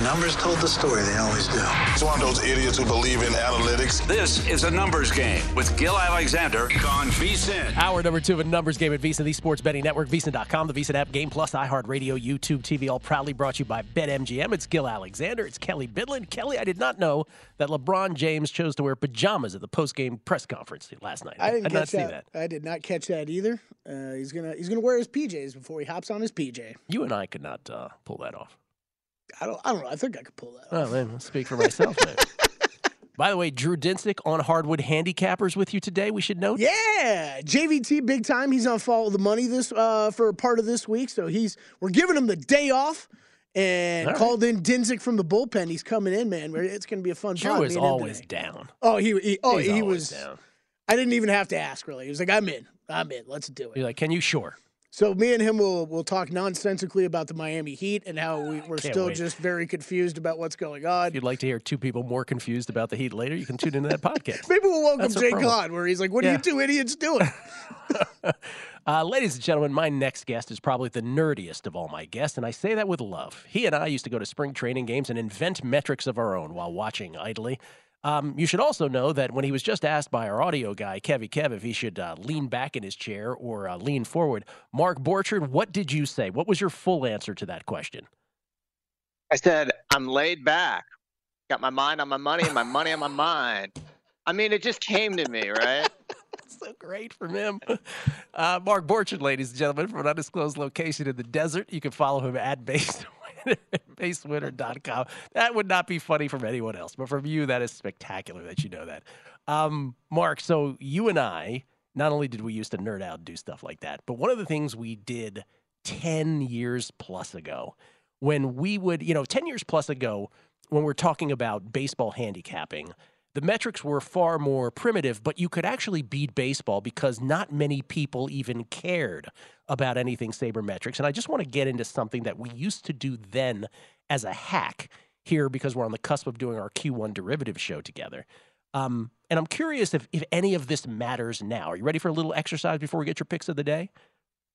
The numbers told the story, they always do. It's one of those idiots who believe in analytics. This is a numbers game with Gill Alexander on VSIN. Hour number two of a numbers game at VSIN, the Sports Betting Network, VSIN.com, the VSIN app, Game Plus, iHeartRadio, YouTube TV, all proudly brought to you by BetMGM. It's Gill Alexander. It's Kelley Bydlon. Kelley, I did not know that LeBron James chose to wear pajamas at the post-game press conference last night. I didn't did catch not see that. I did not catch that either. Uh, he's gonna he's gonna wear his PJs before he hops on his PJ. You and I could not uh, pull that off. I don't I don't know. I think I could pull that Oh, off. man, I'll speak for myself. By the way, Drew Dinsick on Hardwood Handicappers with you today. We should note. Yeah, JVT big time. He's on follow the money this uh, for part of this week, so he's we're giving him the day off. And right. called in Dinsick from the bullpen. He's coming in, man. It's going to be a fun Drew is me and him always down. Oh, he, he oh He's he was. down. I didn't even have to ask really. He was like, "I'm in. I'm in. Let's do it." You're like, can you? Sure. So me and him will will talk nonsensically about the Miami Heat and how we, we're Can't still wait. just very confused about what's going on. If you'd like to hear two people more confused about the Heat later, you can tune into that podcast. Maybe we'll welcome That's Jay. Kahn, where he's like, "What are you two idiots doing?" Uh, ladies and gentlemen, my next guest is probably the nerdiest of all my guests, and I say that with love. He and I used to go to spring training games and invent metrics of our own while watching idly. Um, you should also know that when he was just asked by our audio guy, Kevy Kev, if he should uh, lean back in his chair or uh, lean forward, Mark Borchard, what did you say? What was your full answer to that question? I said, I'm laid back. Got my mind on my money and my money on my mind. I mean, it just came to me, right? so great from him. Uh, Mark Borchard, ladies and gentlemen, from an undisclosed location in the desert. You can follow him at base. basewinner.com. That would not be funny from anyone else, but from you, that is spectacular that you know that. Um, Mark, so you and I, not only did we used to nerd out and do stuff like that, but one of the things we did 10 years plus ago, when we would, you know, 10 years plus ago, when we're talking about baseball handicapping, the metrics were far more primitive, but you could actually beat baseball because not many people even cared about anything sabermetrics. And I just want to get into something that we used to do then as a hack here because we're on the cusp of doing our Q1 derivative show together. Um, and I'm curious if, if any of this matters now. Are you ready for a little exercise before we get your picks of the day?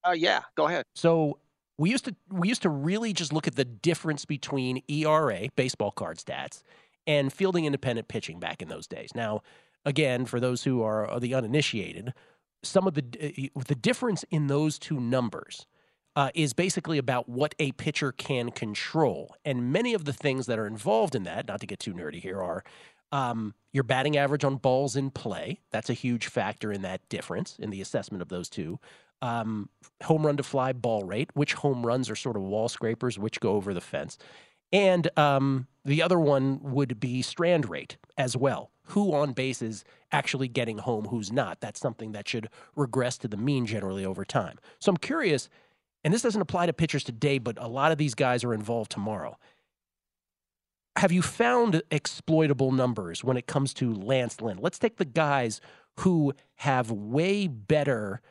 Oh, yeah, go ahead. So we used to we used to really just look at the difference between ERA, baseball card stats, and fielding independent pitching back in those days. Now, again, for those who are uh, the uninitiated, some of the uh, the difference in those two numbers uh, is basically about what a pitcher can control, and many of the things that are involved in that, not to get too nerdy here, are um, your batting average on balls in play. That's a huge factor in that difference in the assessment of those two. Um, home run to fly ball rate, which home runs are sort of wall scrapers, which go over the fence. And um, the other one would be strand rate as well. Who on base is actually getting home, who's not. That's something that should regress to the mean generally over time. So I'm curious, and this doesn't apply to pitchers today, but a lot of these guys are involved tomorrow. Have you found exploitable numbers when it comes to Lance Lynn? Let's take the guys who have way better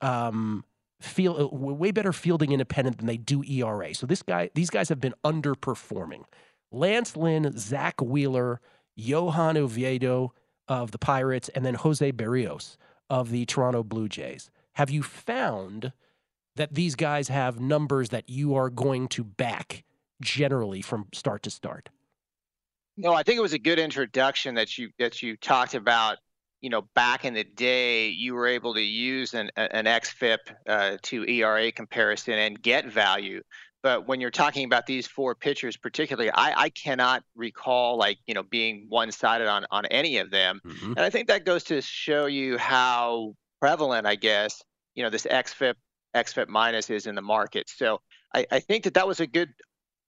um, feel uh, way better fielding independent than they do ERA. So this guy, these guys have been underperforming. Lance Lynn, Zack Wheeler, Johan Oviedo of the Pirates, and then Jose Berrios of the Toronto Blue Jays. Have you found that these guys have numbers that you are going to back generally from start to start? No, I think it was a good introduction that you that you talked about. You know, back in the day, you were able to use an an XFIP uh, to ERA comparison and get value but when you're talking about these four pitchers particularly, I, I cannot recall like you know being one-sided on on any of them, Mhm. and I think that goes to show you how prevalent, I guess, you know this XFIP XFIP minus is in the market. So I, I think that that was a good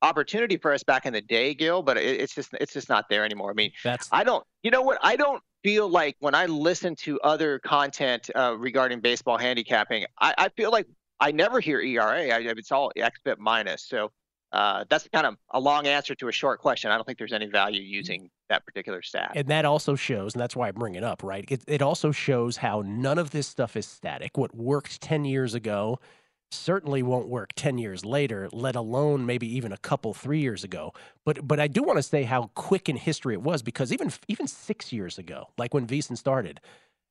opportunity for us back in the day, Gill, but it, it's just it's just not there anymore. I mean, That's I don't. You know what? I don't feel like when I listen to other content uh, regarding baseball handicapping, I, I feel like I never hear ERA. I, it's all XFIP minus. So uh, that's kind of a long answer to a short question. I don't think there's any value using that particular stat. and that also shows, and that's why I bring it up, right? It, it also shows how none of this stuff is static. What worked 10 years ago certainly won't work 10 years later, let alone maybe even a couple 3 years ago. But but I do want to say how quick in history it was because even even 6 years ago, like when VSiN started,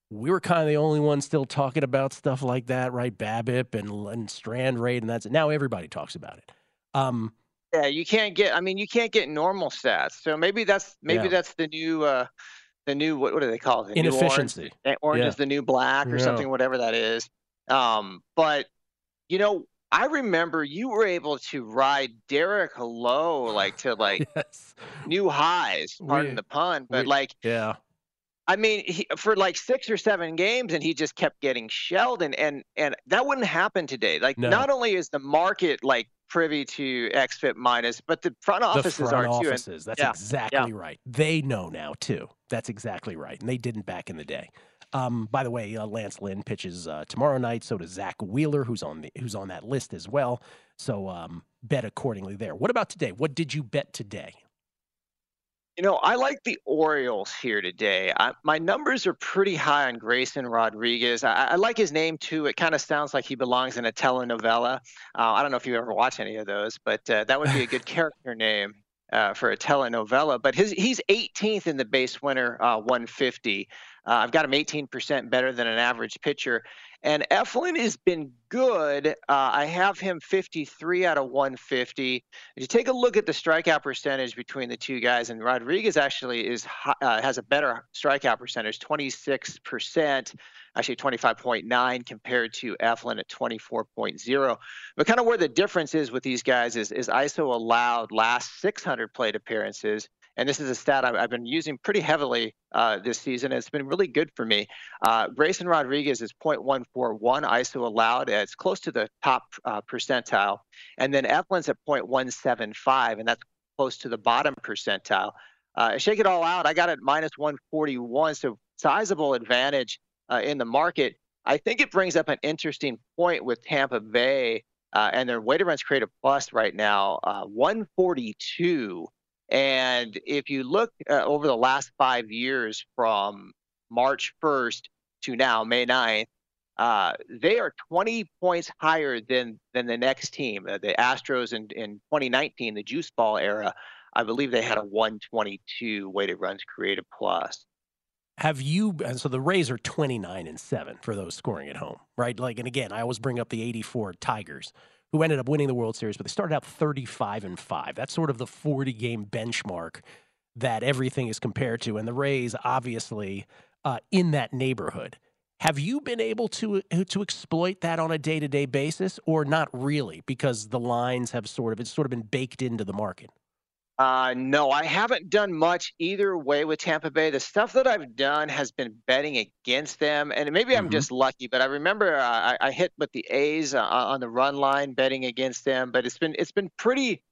we were kind of the only ones still talking about stuff like that, right? BABIP and, and strand rate, and that's it. Now everybody talks about it. Um, Yeah, you can't get. I mean, you can't get normal stats. So maybe that's maybe Yeah. that's the new uh, the new what, what do they call it? The new orange? inefficiency. Eh, Orange Yeah. is the new black or something, whatever that is. Um, but you know, I remember you were able to ride Derek Lowe like to like yes. new highs. Pardon We- the pun, but we- like Yeah. I mean, he, for like six or seven games, and he just kept getting shelled, and and and that wouldn't happen today. Like, No. not only is the market like privy to XFIP minus, but the front offices the front are too. And offices. That's yeah, exactly right. They know now too. That's exactly right, and they didn't back in the day. Um, by the way, uh, Lance Lynn pitches uh, tomorrow night. So does Zack Wheeler, who's on the who's on that list as well. So um, bet accordingly there. What about today? What did you bet today? You know, I like the Orioles here today. I, my numbers are pretty high on Grayson Rodriguez. I, I like his name too. It kind of sounds like he belongs in a telenovela. Uh, I don't know if you ever watch any of those, but uh, that would be a good character name uh, for a telenovela. But his he's 18th in the base winner uh, 150. Uh, I've got him 18% better than an average pitcher. And Eflin has been good. Uh, I have him 53 out of 150. If you take a look at the strikeout percentage between the two guys, and Rodriguez actually is uh, has a better strikeout percentage, 26%, actually 25.9 compared to Eflin at 24.0. But kind of where the difference is with these guys is, is ISO allowed last 600 plate appearances. And this is a stat I've, been using pretty heavily uh, this season. It's been really good for me. Uh, Grayson Rodriguez is 0.141 ISO allowed. It's close to the top uh, percentile. And then Eflin's at 0.175, and that's close to the bottom percentile. Uh, shake it all out. I got it minus 141, so sizable advantage uh, in the market. I think it brings up an interesting point with Tampa Bay uh, and their weighted runs created plus right now, uh, 142. And if you look uh, over the last five years from March 1st to now, May 9th, uh, they are 20 points higher than than the next team. Uh, the Astros in, in 2019, the juice ball era, I believe they had a 122 weighted runs created plus. Have you? And so the Rays are 29 and seven for those scoring at home, right? Like, and again, I always bring up the 84 Tigers, who ended up winning the World Series, but they started out 35 and five. That's sort of the 40 game benchmark that everything is compared to, and the Rays obviously uh, in that neighborhood. Have you been able to to exploit that on a day to day basis, or not really, because the lines have sort of it's sort of been baked into the market? Uh, no, I haven't done much either way with Tampa Bay. The stuff that I've done has been betting against them, and maybe I'm Mhm. just lucky. But I remember uh, I, I hit with the A's uh, on the run line betting against them, but it's been it's been pretty.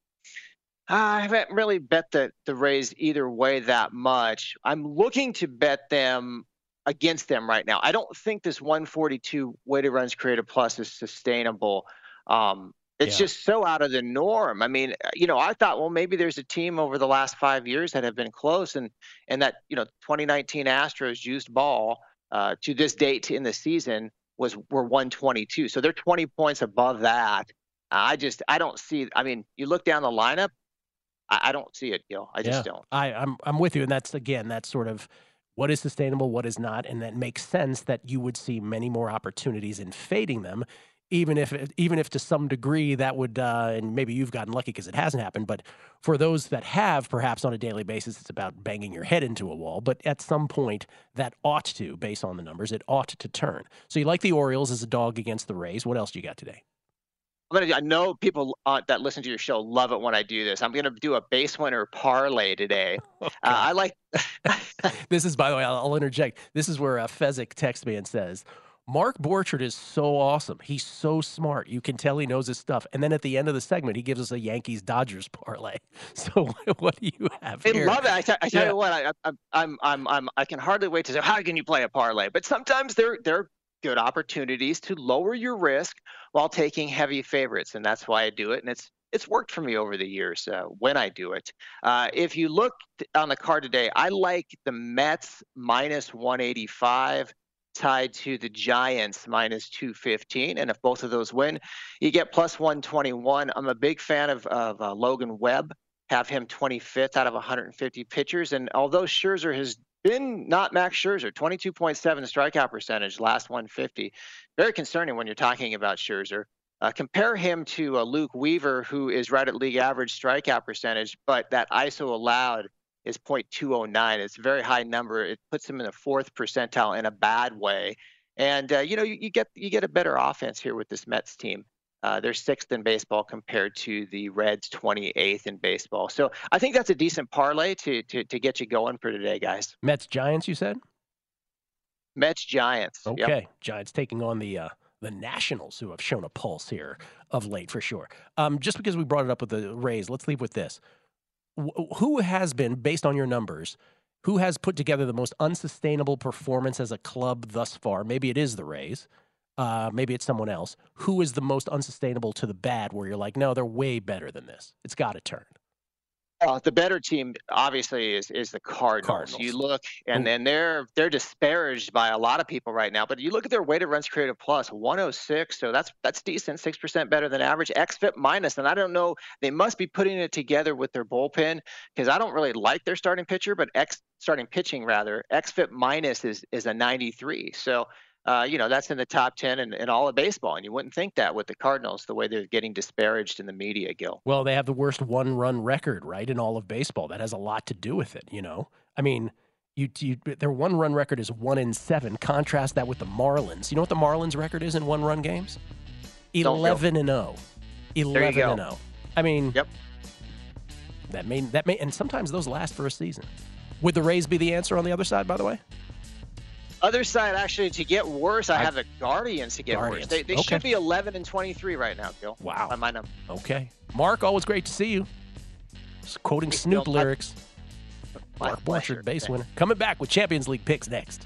Uh, I haven't really bet the the Rays either way that much. I'm looking to bet them against them right now. I don't think this 142 weighted runs created plus is sustainable. Um, it's Yeah. just so out of the norm. I mean, uh, you know, I thought, well, maybe there's a team over the last five years that have been close, and and that you know, 2019 Astros used ball uh, to this date in the season was were 122, so they're 20 points above that. I just I don't see. I mean, you look down the lineup, I, I don't see it, Gill. I just Yeah. don't. I, I'm I'm with you, and that's again that's sort of what is sustainable, what is not, and that makes sense that you would see many more opportunities in fading them, even if even if to some degree that would, uh, and maybe you've gotten lucky because it hasn't happened, but for those that have, perhaps on a daily basis, it's about banging your head into a wall. But at some point, that ought to, based on the numbers, it ought to turn. So you like the Orioles as a dog against the Rays. What else do you got today? I'm gonna. I know people uh, that listen to your show love it when I do this. I'm gonna do a base winner parlay today. Uh, I like. this is, by the way, I'll, I'll interject. This is where uh, Fezzik text me and says, Mark Borchard is so awesome. He's so smart. You can tell he knows his stuff. And then at the end of the segment, he gives us a Yankees Dodgers parlay. So what do you have I here? love it. I, t- I tell Yeah. you what, I, I, I'm, I'm, I'm, I can hardly wait to say, how can you play a parlay? But sometimes they're, they're good opportunities to lower your risk while taking heavy favorites, and that's why I do it. And it's, it's worked for me over the years uh, when I do it. Uh, if you look on the card today, I like the Mets minus 185 tied to the Giants minus 215. And if both of those win, you get plus 121. I'm a big fan of, of uh, Logan Webb have him 25th out of 150 pitchers. And although Scherzer has been not Max Scherzer, 22.7 strikeout percentage, last 150, very concerning when you're talking about Scherzer. Uh, compare him to uh, Luke Weaver, who is right at league average strikeout percentage, but that ISO allowed is 0.209. It's a very high number. It puts him in the fourth percentile in a bad way. And uh, you know, you, you get you get a better offense here with this Mets team. Uh, they're sixth in baseball compared to the Reds 28th in baseball. So I think that's a decent parlay to to to get you going for today, guys. Mets Giants, you said? Mets Giants. Yep. Okay. Giants taking on the uh, the Nationals, who have shown a pulse here of late for sure. Um, just because we brought it up with the Rays, let's leave with this. Wh- who has been, based on your numbers, who has put together the most unsustainable performance as a club thus far? Maybe it is the Rays. Uh, maybe it's someone else. Who is the most unsustainable to the bad where you're like, no, they're way better than this? It's got to turn. Uh, the better team obviously is is the Cardinals. Cardinals. You look and then they're they're disparaged by a lot of people right now. But you look at their weighted runs created plus 106, so that's that's decent, six percent better than average. XFIP minus, and I don't know they must be putting it together with their bullpen because I don't really like their starting pitcher, but X starting pitching rather XFIP minus is is a 93. So. Uh, you know that's in the top 10 in, in all of baseball and you wouldn't think that with the cardinals the way they're getting disparaged in the media gil Well, they have the worst one run record, right, in all of baseball. That has a lot to do with it, you know? I mean, you, you their one run record is one in seven. Contrast that with the Marlins. You know what the Marlins record is in one run games? 11 and 0. 11 go. and 0. I mean, Yep. That may that may and sometimes those last for a season. Would the Rays be the answer on the other side, by the way? Other side, actually, to get worse, I, I- have the Guardians to get Guardians. worse. They, they Okay. should be 11 and 23 right now, Gill. Wow. On my number. Okay. Mark, always great to see you. Just quoting Snoop. Lyrics. My Mark. Borchard, base winner. Coming back with Champions League picks next.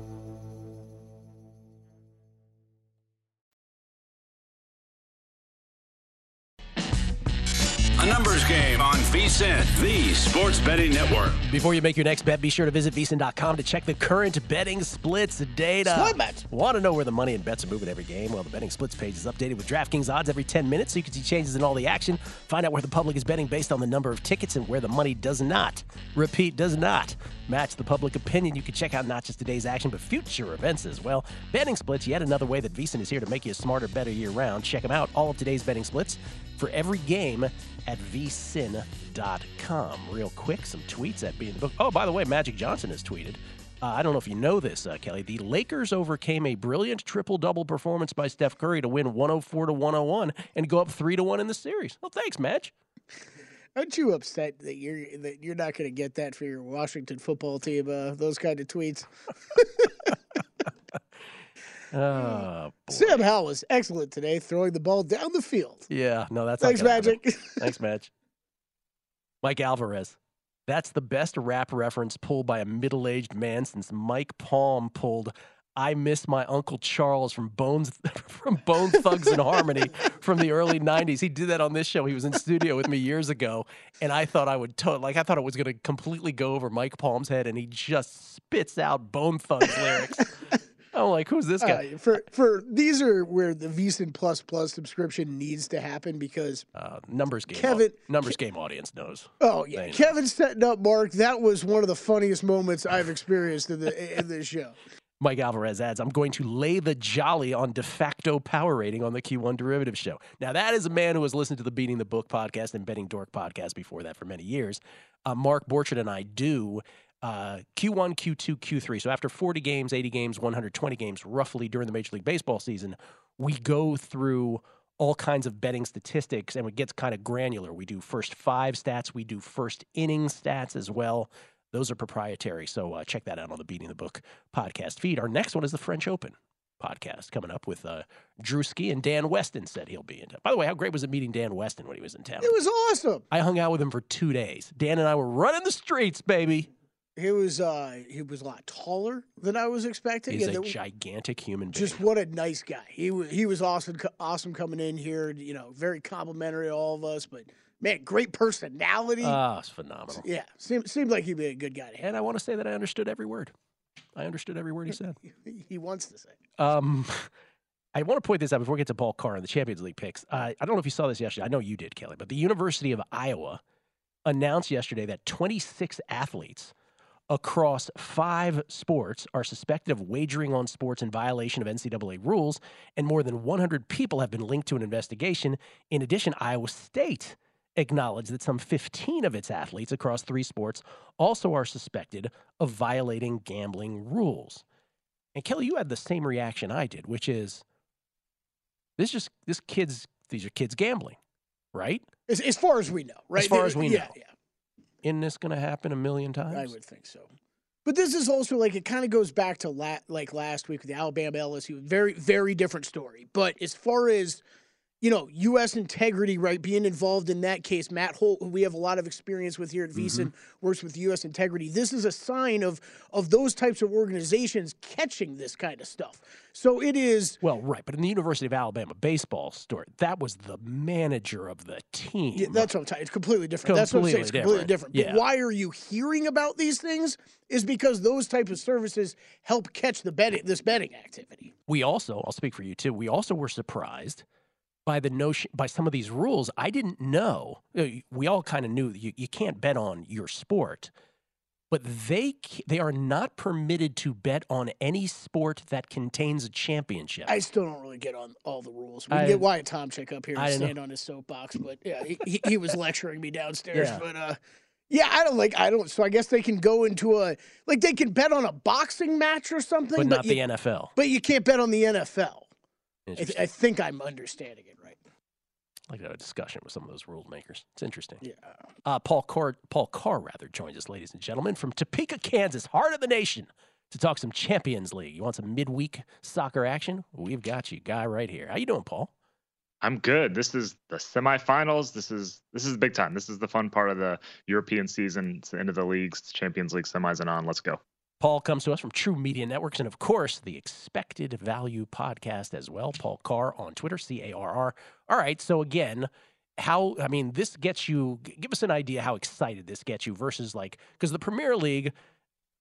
Sports betting network. Before you make your next bet, be sure to visit VSiN.com to check the current betting splits data. Split bet. Want to know where the money and bets are moving every game? Well, the betting splits page is updated with DraftKings odds every 10 minutes so you can see changes in all the action. Find out where the public is betting based on the number of tickets and where the money does not, repeat, does not match the public opinion. You can check out not just today's action, but future events as well. Betting splits, yet another way that VSiN is here to make you a smarter, better year round. Check them out. All of today's betting splits for every game at vsin.com. Real quick, some tweets at Beating the Book. Oh, by the way, Magic Johnson has tweeted. Uh, I don't know if you know this, uh, Kelley. The Lakers overcame a brilliant triple double performance by Steph Curry to win 104 to 101 and go up three to one in the series. Well, thanks, Madge. Aren't you upset that you're that you're not going to get that for your Washington football team? Uh, those kind of tweets. Oh. Sam Howell was excellent today, throwing the ball down the field. yeah. No, that's Thanks, happen. Magic. Thanks, Madge. Mike Alvarez. That's the best rap reference pulled by a middle aged man since Mike Palm pulled I miss my Uncle Charles from Bones from Bone Thugs-n-Harmony from the early '90s. He did that on this show. He was in studio with me years ago, and I thought I would to- like I thought it was going to completely go over Mike Palm's head, and he just spits out Bone Thugs lyrics. I'm like, who's this guy? Uh, for for these are where the VSiN Plus Plus subscription needs to happen because Uh, numbers game. Kevin- numbers game audience knows. oh yeah, They know. Kevin setting up Mark. That was one of the funniest moments I've experienced in the in this show. Mike Alvarez adds, I'm going to lay the jolly on de facto power rating on the Q1 Derivative Show. Now, that is a man who has listened to the Beating the Book podcast and Betting Dork podcast before that for many years. Uh, Mark Borchard and I do uh, Q1, Q2, Q3. So after 40 games, 80 games, 120 games, roughly during the Major League Baseball season, we go through all kinds of betting statistics and it gets kind of granular. We do first five stats, we do first inning stats as well. Those are proprietary. So uh, check that out on the Beating the Book podcast feed. Our next one is the French Open podcast coming up with uh, Drewski and Dan Weston said he'll be in town. By the way, how great was it meeting Dan Weston when he was in town? It was awesome. I hung out with him for two days. Dan and I were running the streets, baby. He was uh he was a lot taller than I was expecting. He's and a gigantic human being. just what a nice guy. He was he was awesome awesome coming in here. You know, very complimentary to all of us. But man, great personality. Ah, it's phenomenal. yeah, seemed seemed like he'd be a good guy to have. And I want to say that I understood every word. I understood every word he said. He wants to say. Um, I want to point this out before we get to Paul Carr and the Champions League picks. Uh, I don't know if you saw this yesterday. I know you did, Kelley, but the University of Iowa announced yesterday that 26 athletes across five sports are suspected of wagering on sports in violation of NCAA rules, and more than 100 people have been linked to an investigation. In addition, Iowa State acknowledged that some 15 of its athletes across three sports also are suspected of violating gambling rules. And Kelley, you had the same reaction I did, which is this just this kids these are kids gambling, right? As, as far as we know, right? As far They- as we yeah, know. Yeah, Isn't this going to happen a million times? I would think so. But this is also like it kind of goes back to la- like last week with the Alabama LSU. Very very different story. But as far as you know, U.S. integrity, right? Being involved in that case, Matt Holt, who we have a lot of experience with here at mm-hmm. VSiN, works with U.S. integrity. This is a sign of of those types of organizations catching this kind of stuff. So it is. Well, right, but in the University of Alabama baseball story, that was the manager of the team. Yeah, that's what I'm saying. It's completely different. that's what I'm saying. It's Completely completely different. different. But Yeah. why are you hearing about these things? Is because those type of services help catch the betting this betting activity. we also, I'll speak for you too. We also were surprised by the notion by some of these rules. I didn't know. We all kind of knew you, you can't bet on your sport, but they they are not permitted to bet on any sport that contains a championship. I still don't really get on all the rules. We I- get Wyatt Tomchik up here I and know. stand on his soapbox, but yeah, he, he, was lecturing me downstairs. Yeah. But uh, yeah, I don't like. I don't. So I guess they can go into a like they can bet on a boxing match or something, but not you, the NFL. But you can't bet on the NFL. I, think I'm understanding it right. I'd like to have a discussion with some of those rule makers. It's interesting. Yeah. Uh, Paul Carr, Paul Carr rather joins us, ladies and gentlemen, from Topeka, Kansas, heart of the nation, to talk some Champions League. You want some midweek soccer action? We've got you, guy, right here. How you doing, Paul? I'm good. This is the semifinals. This is this is big time. This is the fun part of the European season. It's the end of the leagues, Champions League semis and on. Let's go. Paul comes to us from TruMedia Networks and, of course, the Expected Value podcast as well. Paul Carr on Twitter, C A R R. All right. So, again, how, I mean, this gets you, give us an idea how excited this gets you versus like, because the Premier League,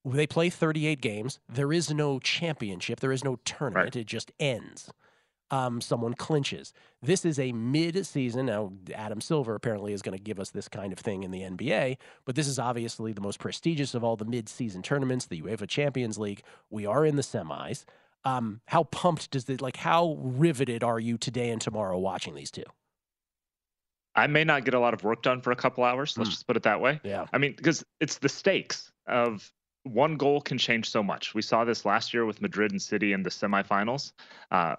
they play 38 games. There is no championship, there is no tournament. It just ends. Um, someone clinches. This is a mid-season. Now, Adam Silver apparently is going to give us this kind of thing in the NBA, but this is obviously the most prestigious of all the mid-season tournaments, the UEFA Champions League. We are in the semis. Um, how pumped does it? Like, how riveted are you today and tomorrow watching these two? I may not get a lot of work done for a couple hours. Let's Hmm. just put it that way. Yeah. I mean, because it's the stakes of one goal can change so much. We saw this last year with Madrid and City in the semifinals. Uh,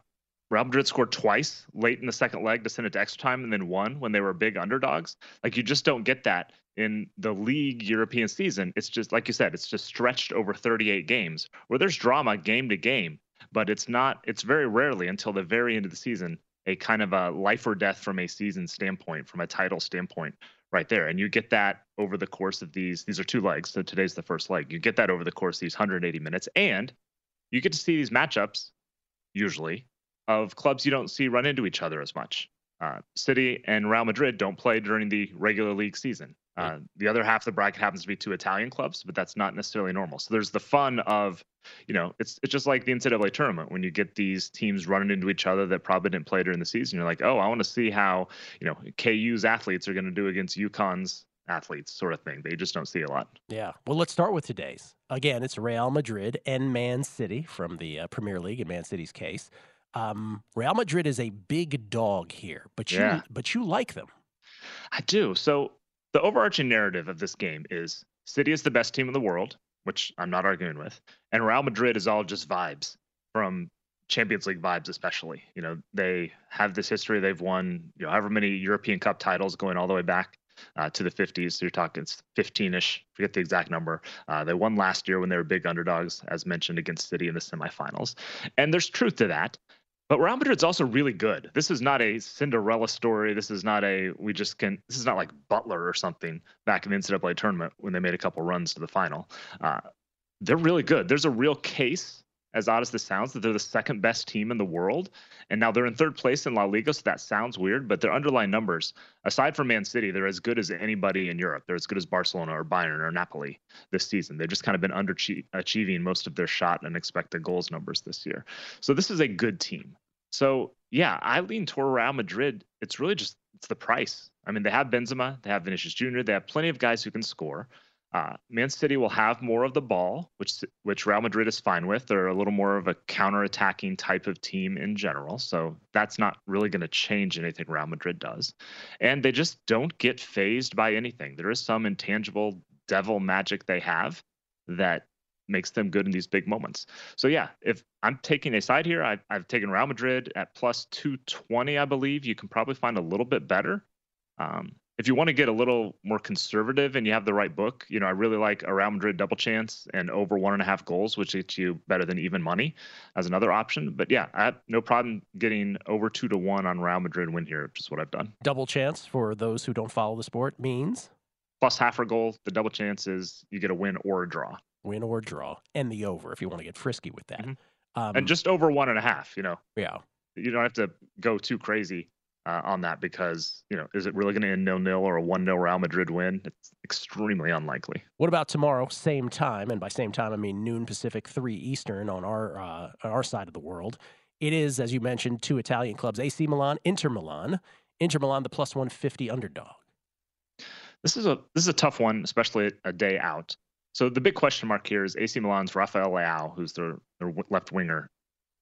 Real Madrid scored twice late in the second leg to send it to extra time and then won when they were big underdogs. Like you just don't get that in the league European season. It's just like you said, it's just stretched over 38 games where there's drama game to game, but it's not it's very rarely until the very end of the season a kind of a life or death from a season standpoint, from a title standpoint right there. And you get that over the course of these. These are two legs, so today's the first leg. You get that over the course of these 180 minutes, and you get to see these matchups usually of clubs you don't see run into each other as much. Uh, City and Real Madrid don't play during the regular league season. Uh, the other half of the bracket happens to be two Italian clubs, but that's not necessarily normal. So there's the fun of, you know, it's it's just like the NCAA tournament when you get these teams running into each other that probably didn't play during the season. You're like, oh, I want to see how, you know, KU's athletes are going to do against UConn's athletes, sort of thing. They just don't see a lot. Yeah. Well, let's start with today's. Again, it's Real Madrid and Man City from the uh, Premier League in Man City's case. Um, Real Madrid is a big dog here, but you Yeah. but you like them. I do. So the overarching narrative of this game is City is the best team in the world, which I'm not arguing with, and Real Madrid is all just vibes from Champions League vibes, especially. You know, they have this history. They've won, you know, however many European Cup titles going all the way back uh, to the 50s. So you're talking 15-ish. Forget the exact number. Uh, they won last year when they were big underdogs, as mentioned, against City in the semifinals. And there's truth to that. But Real Madrid's also really good. This is not a Cinderella story. This is not a we just can. This is not like Butler or something back in the NCAA tournament when they made a couple runs to the final. Uh, they're really good. There's a real case, as odd as this sounds, that they're the second best team in the world, and now they're in third place in La Liga. So that sounds weird, but their underlying numbers, aside from Man City, they're as good as anybody in Europe. They're as good as Barcelona or Bayern or Napoli this season. They've just kind of been underachieving most of their shot and expected goals numbers this year. So this is a good team. So yeah, I lean toward Real Madrid. It's really just it's the price. I mean, they have Benzema, they have Vinicius Jr., they have plenty of guys who can score. Uh, Man City will have more of the ball, which which Real Madrid is fine with. They're a little more of a counter-attacking type of team in general, so that's not really going to change anything Real Madrid does. And they just don't get phased by anything. There is some intangible devil magic they have that makes them good in these big moments. So yeah, if I'm taking a side here, I, I've taken Real Madrid at plus 220, I believe. You can probably find a little bit better. Um, if you want to get a little more conservative and you have the right book, you know, I really like a Real Madrid double chance and over one and a half goals, which gets you better than even money as another option. But yeah, I have no problem getting over two to one on Real Madrid win here, which is what I've done. Double chance for those who don't follow the sport means Plus half a goal, the double chance is you get a win or a draw. Win or draw, and the over if you want to get frisky with that. Mhm. Um, and just over one and a half, you know. yeah, you don't have to go too crazy uh, on that because you know is it really going to end nil nil or a one 0 Real Madrid win? It's extremely unlikely. What about tomorrow, same time? And by same time, I mean noon Pacific, three Eastern on our uh, our side of the world. It is, as you mentioned, two Italian clubs: AC Milan, Inter Milan. Inter Milan, the plus one fifty underdog. This is a this is a tough one, especially a day out. So the big question mark here is AC Milan's Rafael Leao, who's their their left winger,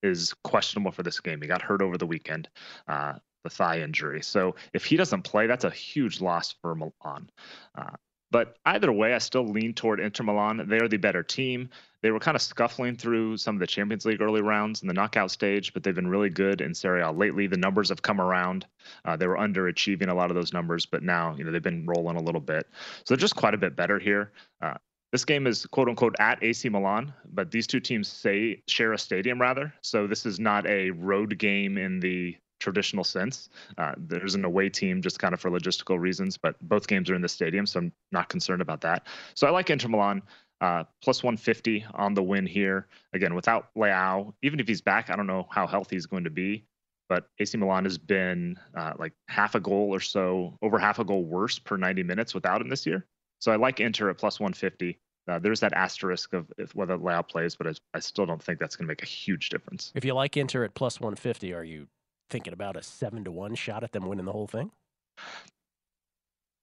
is questionable for this game. He got hurt over the weekend, uh, the thigh injury. So if he doesn't play, that's a huge loss for Milan. Uh, but either way, I still lean toward Inter Milan. They are the better team. They were kind of scuffling through some of the Champions League early rounds in the knockout stage, but they've been really good in Serie A lately. The numbers have come around. Uh, they were underachieving a lot of those numbers, but now you know they've been rolling a little bit. So they're just quite a bit better here. Uh, this game is quote unquote at AC Milan, but these two teams say share a stadium rather. So this is not a road game in the traditional sense. Uh, there's an away team just kind of for logistical reasons, but both games are in the stadium, so I'm not concerned about that. So I like Inter Milan. Uh, plus 150 on the win here. Again, without Leao, even if he's back, I don't know how healthy he's going to be. But AC Milan has been uh, like half a goal or so, over half a goal worse per 90 minutes without him this year. So I like Inter at plus 150. Uh, there's that asterisk of if, whether Leao plays, but I, I still don't think that's going to make a huge difference. If you like Inter at plus one fifty, are you thinking about a seven to one shot at them winning the whole thing?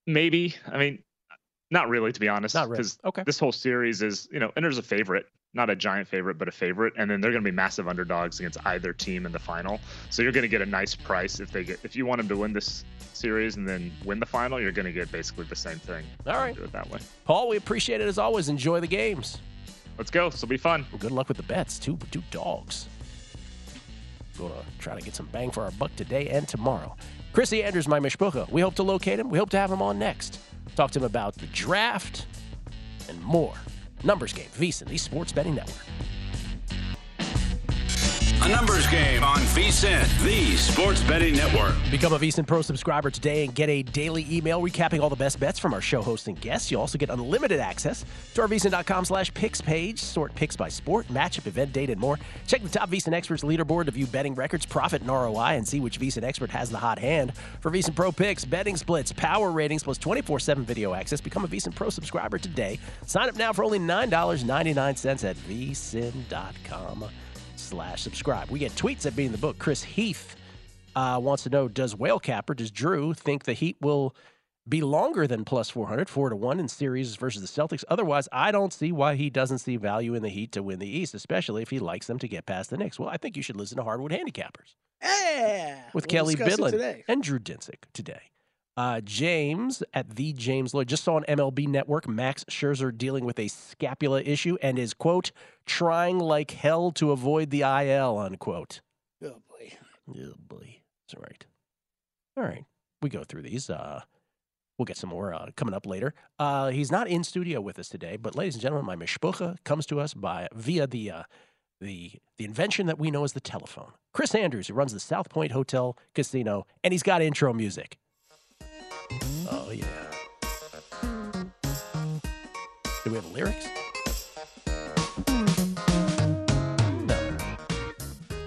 Maybe. I mean, not really, to be honest. Not really. Because Okay. this whole series is, you know, Inter's a favorite, not a giant favorite, but a favorite, and then they're going to be massive underdogs against either team in the final. So you're going to get a nice price if they get if you want them to win this series and then win the final, you're going to get basically the same thing. All right. Do it that way. Paul, we appreciate it as always. Enjoy the games. Let's go. This will be fun. Well, good luck with the bets. Two two dogs. Gonna try to get some bang for our buck today and tomorrow. Chrissie Andrews, my mishpucha. We hope to locate him. We hope to have him on next. Talk to him about the draft and more. Numbers game, VSiN, the Sports Betting Network. A numbers game on VSIN, the sports betting network. Become a VSIN Pro subscriber today and get a daily email recapping all the best bets from our show hosts and guests. You'll also get unlimited access to our VSIN.com slash picks page. Sort picks by sport, matchup, event, date, and more. Check the top VSIN experts leaderboard to view betting records, profit, and ROI, and see which VSIN expert has the hot hand. For VSIN Pro picks, betting splits, power ratings, plus 24-7 video access. Become a VSIN Pro subscriber today. Sign up now for only $9.99 at VSIN.com slash subscribe. We get tweets at Beating the Book. Chris Heath uh, wants to know, does Whale Capper, does Drew think the Heat will be longer than plus 400, 4 to 1 in series versus the Celtics? Otherwise, I don't see why he doesn't see value in the Heat to win the East, especially if he likes them to get past the Knicks. Well, I think you should listen to Hardwood Handicappers. Yeah. With we'll Kelley Bydlon and Drew Dinsick today. Uh, James at the James Lloyd just saw on MLB Network Max Scherzer dealing with a scapula issue and is quote trying like hell to avoid the IL unquote. Oh boy. Oh boy, that's right. All right, we go through these. Uh, we'll get some more uh, coming up later. Uh, he's not in studio with us today, but ladies and gentlemen, my mishpucha comes to us by via the uh, the the invention that we know as the telephone. Chris Andrews, who runs the South Point Hotel Casino, and he's got intro music. Oh yeah. Do we have lyrics? No.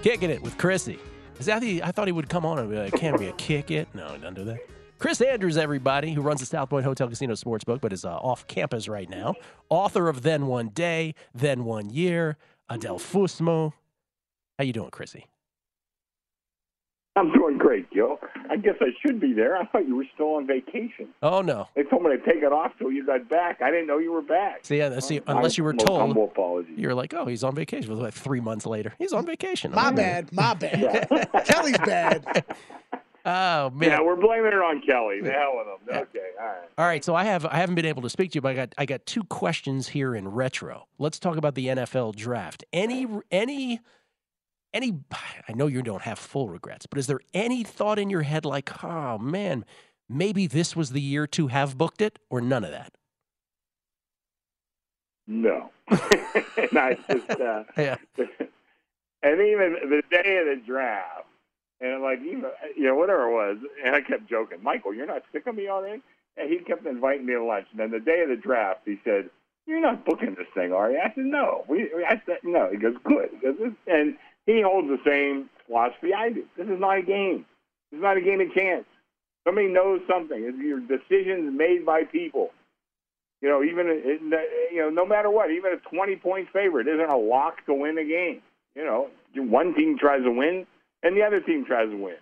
Kicking it with Chrissie. Is that the, I thought he would come on and be like, can we a kick it? No, he doesn't do that. Chris Andrews, everybody, who runs the South Point Hotel Casino Sportsbook, but is uh, off campus right now. Author of Then One Day, Then One Year, Adel Fusmo. How you doing, Chrissie? I'm doing great, Gill. I guess I should be there. I thought you were still on vacation. Oh no. They told me to take it off till you got back. I didn't know you were back. See, yeah, see, Well, unless you were most told, Humble apologies. you're like, oh, he's on vacation. Well, like three months later, he's on vacation. My bad. My bad. Kelley's bad. Oh man. Yeah, we're blaming it on Kelley. The hell with him. Okay, all right. All right, so I have I haven't been able to speak to you, but I got I got two questions here in retro. Let's talk about the NFL draft. Any any any I know you don't have full regrets, but is there any thought in your head like, oh man, maybe this was the year to have booked it, or none of that? No. and I just, uh, Yeah. and even the day of the draft, and like even you know whatever it was, and I kept joking, Michael, you're not sick of me already. And he kept inviting me to lunch. And then the day of the draft, he said, "You're not booking this thing, are you?" I said, "No." We, I said, "No." He goes, "Good." He goes, and he holds the same philosophy I do. This is not a game. This is not a game of chance. Somebody knows something. It's your decisions made by people. You know, even in, you know, no matter what, even a twenty-point favorite isn't a lock to win a game. You know, one team tries to win, and the other team tries to win.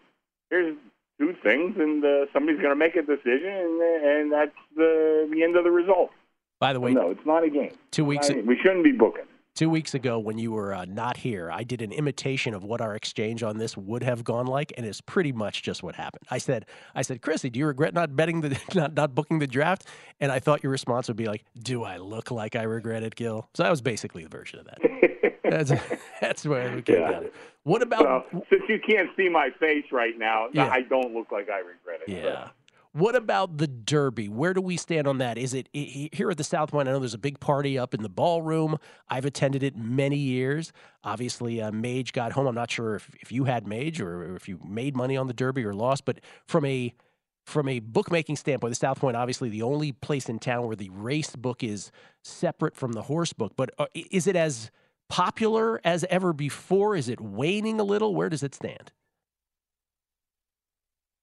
There's two things, and uh, somebody's going to make a decision, and, and that's the the end of the result. By the way, no, it's not a game. Two weeks. A. We shouldn't be booking. Two weeks ago, when you were uh, not here, I did an imitation of what our exchange on this would have gone like, and it's pretty much just what happened. I said, "I said, Chrissie, do you regret not betting the not not booking the draft?" And I thought your response would be like, "Do I look like I regret it, Gill?" So that was basically the version of that. that's that's where we came Yeah. down. What about Well, since you can't see my face right now, Yeah. I don't look like I regret it. Yeah. What about the Derby? Where do we stand on that? Is it here at the South Point? I know there's a big party up in the ballroom. I've attended it many years. Obviously, uh, Mage got home. I'm not sure if, if you had Mage or if you made money on the Derby or lost, but from a from a bookmaking standpoint, the South Point obviously the only place in town where the race book is separate from the horse book. But uh, is it as popular as ever before? Is it waning a little? Where does it stand?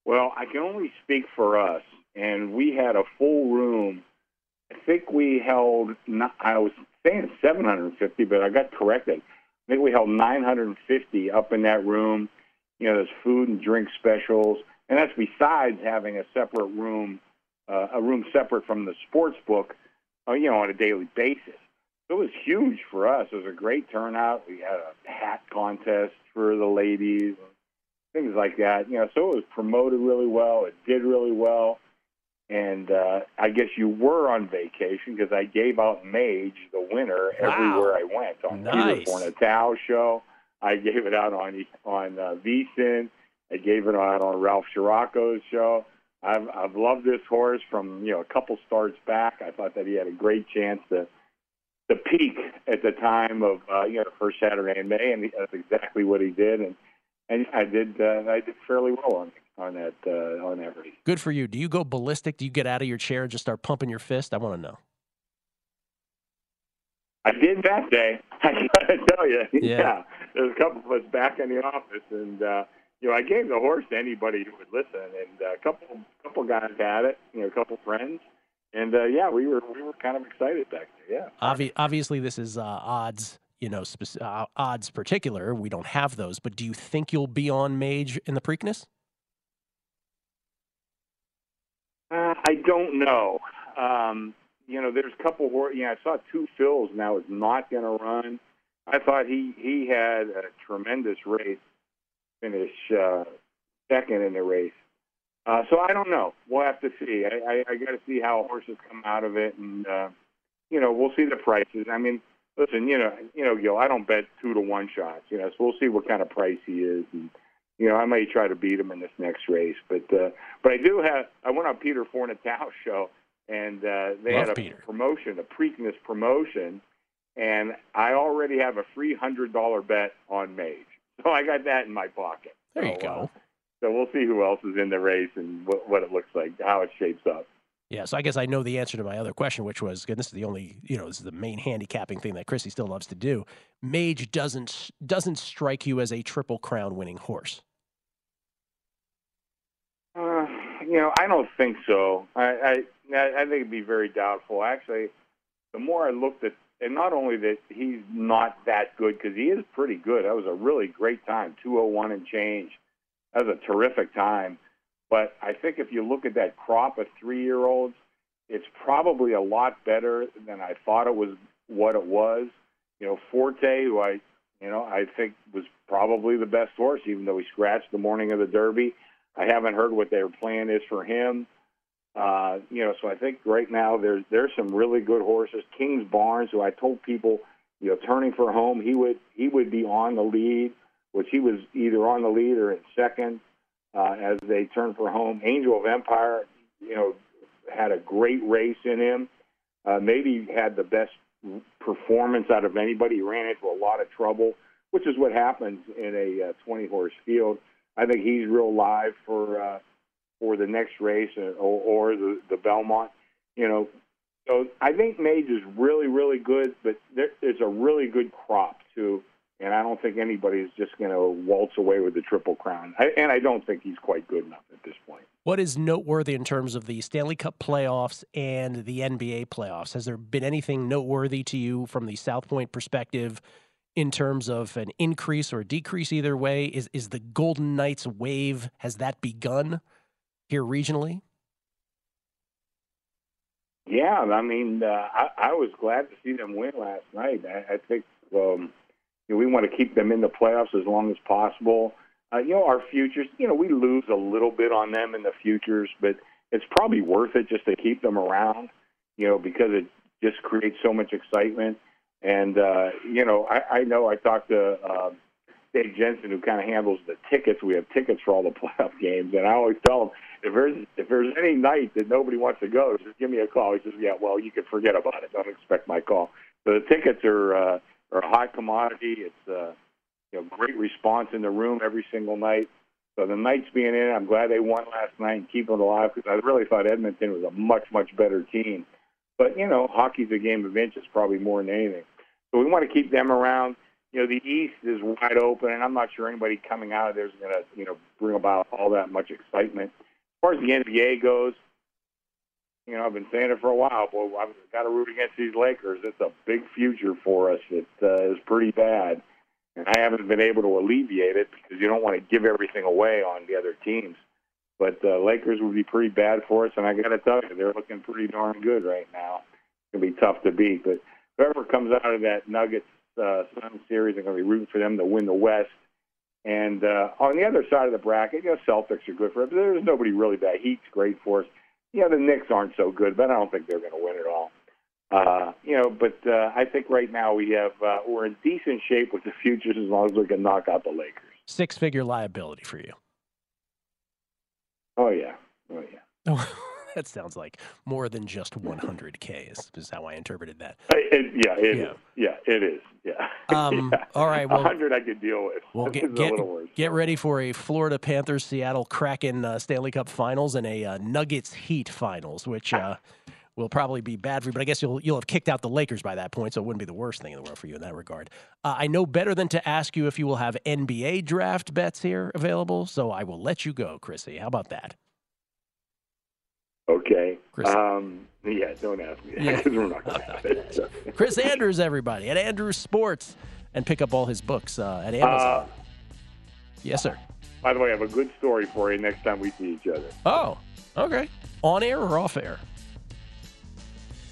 Well, I can only speak for us, and we had a full room. I think we held. Not, I was saying 750, but I got corrected. I think we held 950 up in that room. You know, there's food and drink specials, and that's besides having a separate room, uh, a room separate from the sports book. Uh, you know, on a daily basis. It was huge for us. It was a great turnout. We had a hat contest for the ladies things like that. You know, so it was promoted really well. It did really well, and uh, I guess you were on vacation because I gave out Mage, the winner, everywhere I went on Nice. Fornatale show. I gave it out on on uh, VSIN. I gave it out on Ralph Siraco's show. I've I've loved this horse from you know a couple starts back. I thought that he had a great chance to the peak at the time of uh, you know the first Saturday in May, and he, that's exactly what he did. And and I did uh, I did fairly well on on that uh, on that race. Good for you. Do you go ballistic? Do you get out of your chair and just start pumping your fist? I want to know. I did that day. I gotta tell you, Yeah. yeah. There's a couple of us back in the office, and uh, you know, I gave the horse to anybody who would listen, and uh, a couple couple guys had it, you know, a couple friends, and uh, yeah, we were we were kind of excited back there. Yeah. Obvi- obviously, this is uh, odds, you know, uh, odds particular. We don't have those, but do you think you'll be on Mage in the Preakness? Uh, I don't know. Um, you know, there's a couple. Hor- yeah, I saw Two Phil's now is not going to run. I thought he he had a tremendous race, finish uh, second in the race. Uh, so I don't know. We'll have to see. I, I, I got to see how horses come out of it, and uh, you know, we'll see the prices. I mean, listen, you know, you know, Gill, I don't bet two to one shots. You know, so we'll see what kind of price he is, and you know, I may try to beat him in this next race. But uh, but I do have. I went on Peter Fornatale's show, and uh, they Love had a Peter. promotion, a Preakness promotion, and I already have a free hundred dollar bet on Mage. So I got that in my pocket. There you go. uh, so we'll see who else is in the race and what, what it looks like, how it shapes up. Yeah, so I guess I know the answer to my other question, which was, and this is the only, you know, this is the main handicapping thing that Chrissie still loves to do. Mage doesn't doesn't strike you as a triple crown winning horse. Uh, you know, I don't think so. I, I I think it'd be very doubtful. Actually, the more I looked at, and not only that he's not that good because he is pretty good. That was a really great time, two oh one and change. That was a terrific time. But I think if you look at that crop of three year olds, it's probably a lot better than I thought it was. What it was, you know, Forte, who I, you know, I think was probably the best horse, even though he scratched the morning of the Derby. I haven't heard what their plan is for him. Uh, you know, so I think right now there's there's some really good horses. Kingsbarns, who I told people, you know, turning for home, he would he would be on the lead, which he was either on the lead or in second uh, as they turn for home. Angel of Empire, you know, had a great race in him. Uh, maybe had the best performance out of anybody. He ran into a lot of trouble, which is what happens in a uh, 20 horse field. I think he's real live for uh, for the next race uh, or, or the the Belmont. You know, so I think Mage is really really good, but there, there's a really good crop too. And I don't think anybody is just going to waltz away with the triple crown. I, and I don't think he's quite good enough at this point. What is noteworthy in terms of the Stanley Cup playoffs and the NBA playoffs? Has there been anything noteworthy to you from the South Point perspective in terms of an increase or decrease either way? Is is the Golden Knights wave has that begun here regionally? Yeah, I mean, uh, I, I was glad to see them win last night. I, I think um, you know, we want to keep them in the playoffs as long as possible. Uh, you know, our futures, you know, we lose a little bit on them in the futures, but it's probably worth it just to keep them around, you know, because it just creates so much excitement. And, uh, you know, I, I know I talked to uh, Dave Jensen, who kind of handles the tickets. We have tickets for all the playoff games. And I always tell him, if there's, if there's any night that nobody wants to go, just give me a call. He says, yeah, well, you can forget about it. Don't expect my call. So the tickets are, uh, are a hot commodity. It's, uh, you know, great response in the room every single night. So the Knights being in, I'm glad they won last night and keeping it alive because I really thought Edmonton was a much, much better team. But, you know, hockey's a game of inches probably more than anything. So we want to keep them around. You know, the East is wide open, and I'm not sure anybody coming out of there is going to, you know, bring about all that much excitement. As far as the NBA goes, you know, I've been saying it for a while, but I've got to root against these Lakers. It's a big future for us. It uh, is pretty bad and I haven't been able to alleviate it because you don't want to give everything away on the other teams. But uh, Lakers would be pretty bad for us, and I got to tell you, they're looking pretty darn good right now. It's gonna be tough to beat, but whoever comes out of that Nuggets uh, Sun series, I'm gonna be rooting for them to win the West. And uh, on the other side of the bracket, you know, Celtics are good for it, but there's nobody really bad. Heat's great for us. Yeah, the Knicks aren't so good, but I don't think they're going to win at all. Uh, you know, but uh, I think right now we have uh, we're in decent shape with the futures as long as we can knock out the Lakers. Six figure liability for you. Oh yeah, oh yeah. That sounds like more than just 100K is, is how I interpreted that. It, yeah, it Yeah. is. Yeah, it is. Yeah. Um, Yeah. all right, well- hundred I could deal with. Well, get get, a little worse. get ready for a Florida Panthers Seattle Kraken uh, Stanley Cup Finals and a uh, Nuggets Heat Finals, which uh, will probably be bad for you. But I guess you'll you'll have kicked out the Lakers by that point, so it wouldn't be the worst thing in the world for you in that regard. Uh, I know better than to ask you if you will have NBA draft bets here available, so I will let you go, Chrissie. How about that? Chris- Um, yeah, don't ask me Yeah. we're not going to it. Chris Andrews, everybody at Andrews Sports, and pick up all his books uh, at Amazon. Uh, yes, sir. by the way, I have a good story for you next time we see each other. Oh, okay. On air or off air?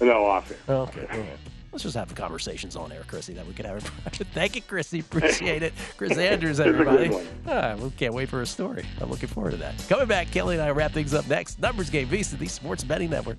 No, off it. Okay. Let's just have conversations on air, Chrissie, that we can have. Thank you, Chrissie. Appreciate it. Chris Andrews, It's a good everybody. Ah, we can't wait for a story. I'm looking forward to that. Coming back, Kelley and I wrap things up next. Numbers Game VSiN, the Sports Betting Network.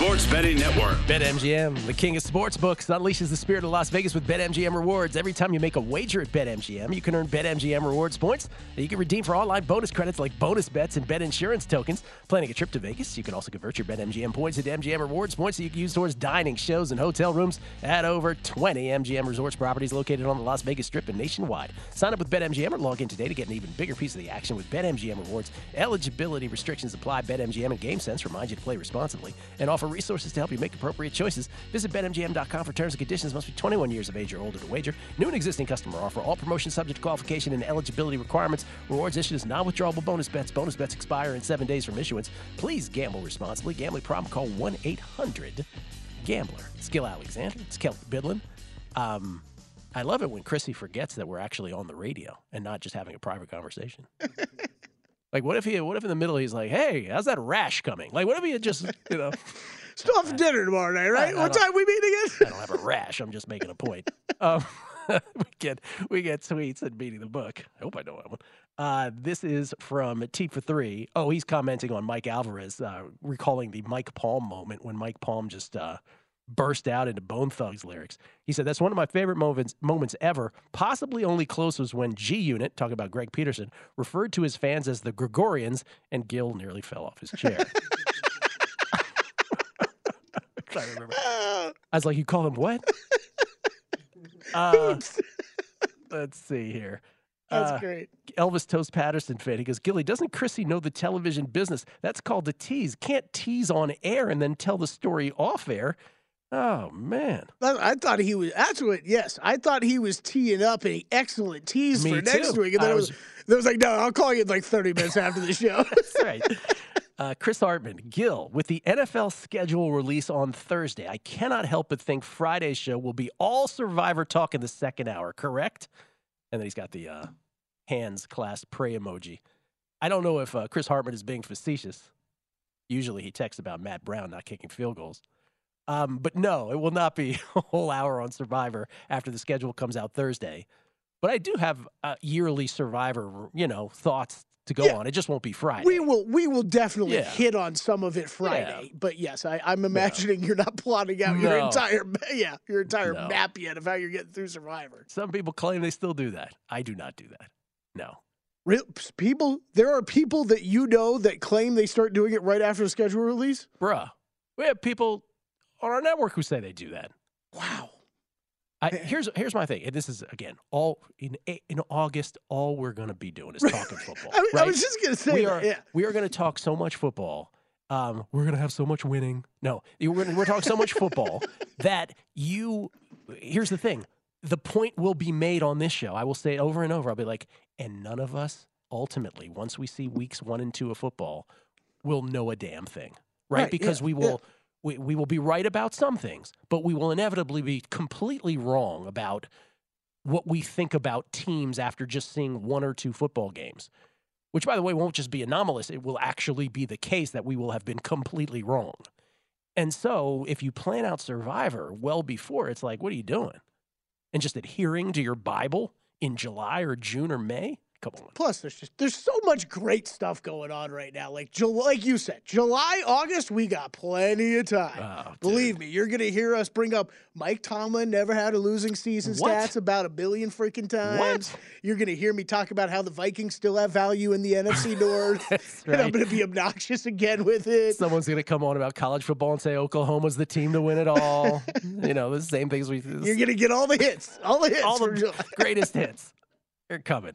Sports Betting Network. BetMGM, the king of sports books, unleashes the spirit of Las Vegas with BetMGM rewards. Every time you make a wager at BetMGM, you can earn BetMGM rewards points that you can redeem for online bonus credits like bonus bets and bet insurance tokens. Planning a trip to Vegas, you can also convert your BetMGM points into MGM rewards points that you can use towards dining, shows, and hotel rooms at over 20 MGM resorts properties located on the Las Vegas Strip and nationwide. Sign up with BetMGM or log in today to get an even bigger piece of the action with BetMGM rewards. Eligibility restrictions apply. BetMGM and GameSense remind you to play responsibly and offer resources to help you make appropriate choices. Visit BetMGM.com for terms and conditions. Must be 21 years of age or older to wager. New and existing customer offer. All promotions subject to qualification and eligibility requirements. Rewards issued as non-withdrawable bonus bets. Bonus bets expire in seven days from issuance. Please gamble responsibly. Gambling problem? Call 1-800-GAMBLER. It's Gill Alexander. It's Kelley Bydlon. Um, I love it when Chrissie forgets that we're actually on the radio and not just having a private conversation. like, what if he? What if in the middle he's like, "Hey, how's that rash coming?" Like, what if he had just, you know, Still have dinner tomorrow night, right? I- I what time we meet again? I don't have a rash. I'm just making a point. Um, we get we get tweets and beating the book. I hope I know that one. Uh, this is from T for Three. Oh, he's commenting on Mike Alvarez, uh, recalling the Mike Palm moment when Mike Palm just uh, burst out into Bone Thugs lyrics. He said that's one of my favorite moments moments ever. Possibly only close was when G Unit, talking about Greg Peterson, referred to his fans as the Gregorians, and Gill nearly fell off his chair. trying to remember. I was like, you call them what? Uh, let's see here. That's Uh, great. Elvis Toast Patterson fan. He goes, Gilly, doesn't Chrissie know the television business? That's called a tease. Can't tease on air and then tell the story off air. Oh man. I I thought he was. That's what. Yes, I thought he was teeing up an excellent tease Me for next too. week, and then I it was. There was like, no, I'll call you in like thirty minutes after the show. That's right. Uh, Chris Hartman, Gill, with the NFL schedule release on Thursday, I cannot help but think Friday's show will be all Survivor talk in the second hour, correct? And then he's got the uh, hands clasped pray emoji. I don't know if uh, Chris Hartman is being facetious. Usually he texts about Matt Brown not kicking field goals. Um, but no, it will not be a whole hour on Survivor after the schedule comes out Thursday. But I do have uh, yearly Survivor, you know, thoughts to go Yeah. on. It just won't be Friday. we will. We will definitely Yeah. hit on some of it Friday. But yes, I, I'm imagining you're not plotting out your entire. Yeah, your entire No. map yet of how you're getting through Survivor. Some people claim they still do that. I do not do that. No. Real people. There are people that you know that claim they start doing it right after the schedule release. Bruh. We have people on our network who say they do that. Wow. I, here's here's my thing. And this is again all in in August. All we're going to be doing is talking football. I, right? I was just gonna say we that, are yeah. we are going to talk so much football. Um, we're going to have so much winning. No, we're, we're talking so much football that you. Here's the thing: the point will be made on this show. I will say it over and over. I'll be like, and none of us ultimately, once we see weeks one and two of football, will know a damn thing, right? Right, because yeah, we yeah. We, we will be right about some things, but we will inevitably be completely wrong about what we think about teams after just seeing one or two football games. Which, by the way, won't just be anomalous. It will actually be the case that we will have been completely wrong. And so, if you plan out Survivor well before, it's like, what are you doing? And just adhering to your Bible in July or June or May? Come on. Plus, there's just there's so much great stuff going on right now. Like July, like you said, July, August, we got plenty of time. Oh, Believe me, you're gonna hear us bring up Mike Tomlin never had a losing season What? stats about a billion freaking times. What? You're gonna hear me talk about how the Vikings still have value in the NFC North, and I'm gonna be obnoxious again with it. Someone's going to come on about college football and say Oklahoma's the team to win it all. you know, the same things we. You're gonna get all the hits, all the hits, all the greatest hits. They're coming.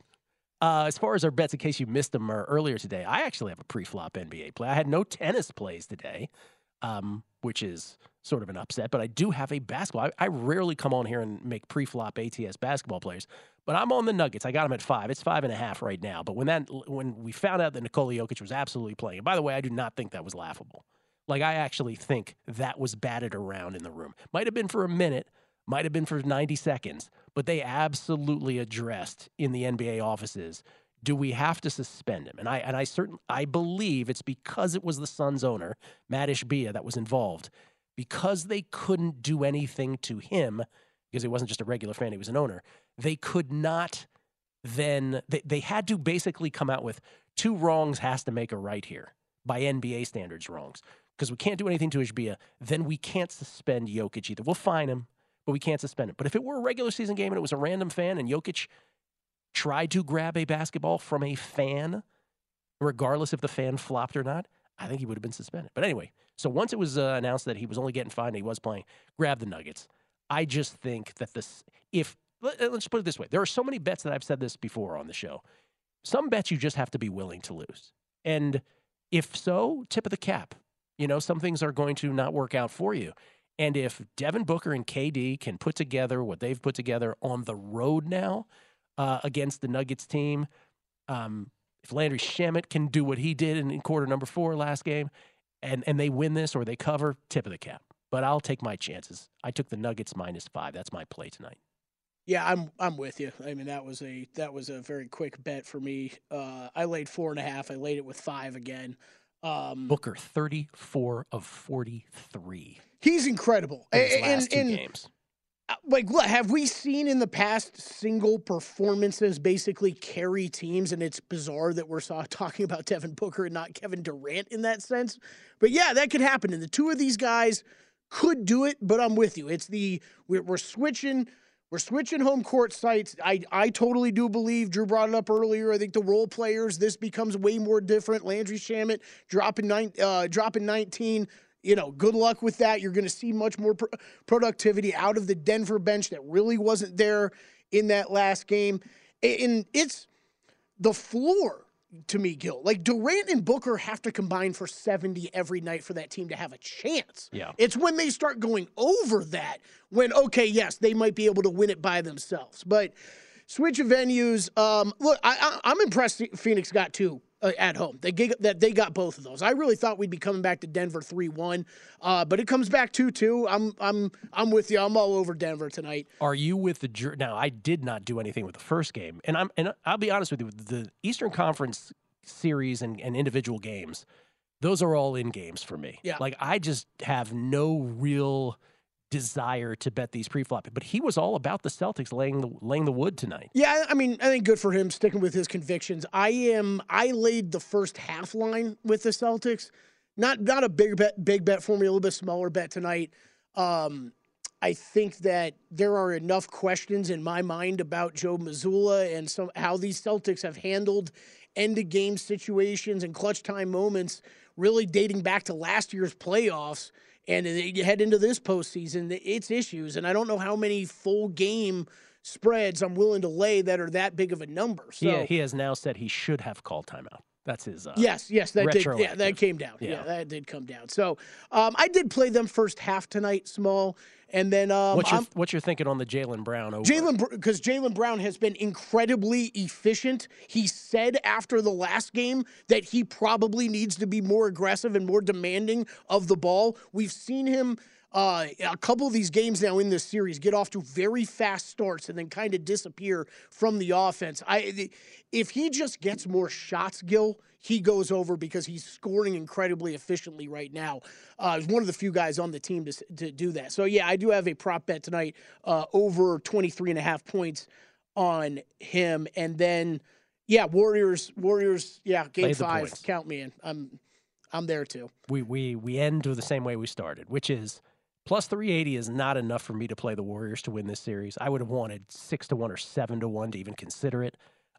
Uh, as far as our bets, in case you missed them uh, earlier today, I actually have a pre-flop NBA play. I had no tennis plays today, um, which is sort of an upset, but I do have a basketball. I, I rarely come on here and make pre-flop ATS basketball players, but I'm on the Nuggets. I got them at five. It's five and a half right now. But when that when we found out that Nikola Jokic was absolutely playing, by the way, I do not think that was laughable. Like I actually think that was batted around in the room. Might have been for a minute, might have been for 90 seconds, but they absolutely addressed in the NBA offices. Do we have to suspend him? And I and I certain I believe it's because it was the Suns owner, Mat Ishbia, that was involved. Because they couldn't do anything to him, because he wasn't just a regular fan, he was an owner, they could not then they, they had to basically come out with two wrongs has to make a right here by NBA standards wrongs. Because we can't do anything to Ishbia, then we can't suspend Jokic either. We'll fine him, but we can't suspend it. But if it were a regular season game and it was a random fan and Jokic tried to grab a basketball from a fan, regardless if the fan flopped or not, I think he would have been suspended. But anyway, so once it was uh, announced that he was only getting fined, and he was playing, grab the Nuggets. I just think that this, if let, us put it this way, there are so many bets that I've said this before on the show. Some bets you just have to be willing to lose, and if so, tip of the cap. You know, some things are going to not work out for you. And if Devin Booker and KD can put together what they've put together on the road now uh, against the Nuggets team, um, if Landry Shamet can do what he did in, in quarter number four last game, and and they win this or they cover, tip of the cap. But I'll take my chances. I took the Nuggets minus five. That's my play tonight. Yeah, I'm I'm with you. I mean that was a that was a very quick bet for me. Uh, I laid four and a half. I laid it with five again. Um, Booker, thirty-four of forty-three. he's incredible. in his And- last two and- games. uh, like have we seen in the past single performances basically carry teams and it's bizarre that we're saw talking about Devin Booker and not Kevin Durant in that sense but yeah that could happen and the two of these guys could do it but I'm with you it's the we're, we're switching we're switching home court sites I I totally do believe Drew brought it up earlier I think the role players this becomes way more different Landry Shamet dropping nine uh dropping 19 you know, good luck with that. You're going to see much more pro- productivity out of the Denver bench that really wasn't there in that last game. And it's the floor to me, Gill. Like Durant and Booker have to combine for 70 every night for that team to have a chance. Yeah. It's when they start going over that when, okay, yes, they might be able to win it by themselves. But switch of venues. Um, look, I, I, I'm impressed Phoenix got two uh, at home. They get, that they got both of those. I really thought we'd be coming back to Denver three one, uh, but it comes back two two. I'm I'm I'm with you. I'm all over Denver tonight. Are you with the now? I did not do anything with the first game, and I'm and I'll be honest with you. The Eastern Conference series and, and individual games, those are all in games for me. Yeah. like I just have no real desire to bet these pre-flop. But he was all about the Celtics laying the laying the wood tonight. Yeah, I mean, I think good for him sticking with his convictions. I am. I laid the first half line with the Celtics. Not not a big bet, big bet for me. A little bit smaller bet tonight. Um, I think that there are enough questions in my mind about Joe Mazzulla and some how these Celtics have handled end of game situations and clutch time moments, really dating back to last year's playoffs. And they head into this postseason, it's issues. And I don't know how many full game spreads I'm willing to lay that are that big of a number. So he, he has now said he should have called timeout. That's his. Uh, yes, yes, that did. Yeah, that came down. Yeah. yeah. that did come down. So um, I did play them first half tonight, small, and then um, what's your what's your thinking on the Jaylen Brown? Jaylen because Jaylen Brown has been incredibly efficient. He said after the last game that he probably needs to be more aggressive and more demanding of the ball. We've seen him uh, a couple of these games now in this series get off to very fast starts and then kind of disappear from the offense. I, if he just gets more shots, Gill, he goes over because he's scoring incredibly efficiently right now. Uh, he's one of the few guys on the team to, to do that. So, yeah, I do have a prop bet tonight uh, over 23 and a half points on him. And then, yeah, Warriors, Warriors, yeah, game five. Count me in. I'm, I'm there too. We, we, we end the same way we started, which is – Plus 380 is not enough for me to play the Warriors to win this series. I would have wanted six to one or seven to one to even consider it.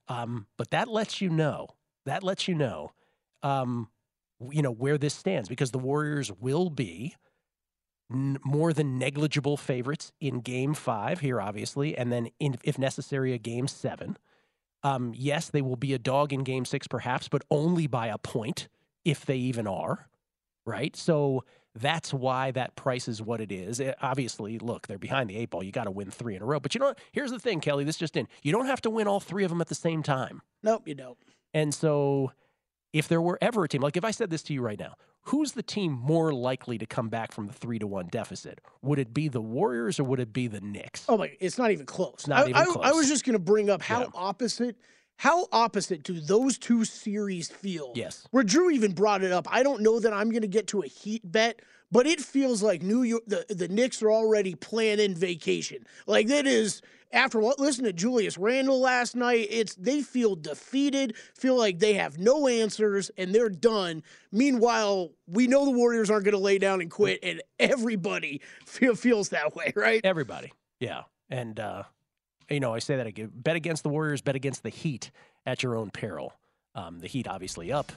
Um, but that lets you know. That lets you know, um, you know where this stands because the Warriors will be n- more than negligible favorites in Game Five here, obviously, and then in, if necessary, a Game Seven. Um, yes, they will be a dog in Game Six, perhaps, but only by a point if they even are. Right, so that's why that price is what it is. It, obviously, look, they're behind the eight ball. You got to win three in a row. But you know what? Here's the thing, Kelley. This just in. You don't have to win all three of them at the same time. Nope, you don't. And so, if there were ever a team, like if I said this to you right now, who's the team more likely to come back from the three to one deficit? Would it be the Warriors or would it be the Knicks? Oh my, it's not even close. Not I, even I, close. I was just going to bring up how yeah. opposite how opposite do those two series feel? Yes. Where Drew even brought it up. I don't know that I'm going to get to a heat bet, but it feels like New York, the, the Knicks are already planning vacation. Like that is after what listen to Julius Randle last night, it's they feel defeated, feel like they have no answers and they're done. Meanwhile, we know the Warriors aren't going to lay down and quit, and everybody feel, feels that way, right? Everybody, yeah, and uh, you know, I say that again. Bet against the Warriors, bet against the Heat at your own peril. Um, the Heat obviously up,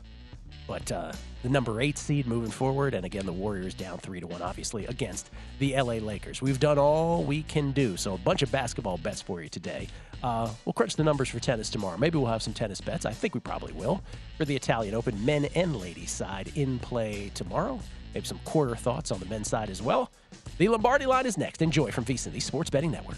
but uh, the number eight seed moving forward, and again the Warriors down three to one, obviously against the LA Lakers. We've done all we can do, so a bunch of basketball bets for you today. Uh, we'll crunch the numbers for tennis tomorrow. Maybe we'll have some tennis bets. I think we probably will for the Italian Open men and ladies side in play tomorrow. Maybe some quarter thoughts on the men's side as well. The Lombardi line is next. Enjoy from VSiN, the Sports Betting Network.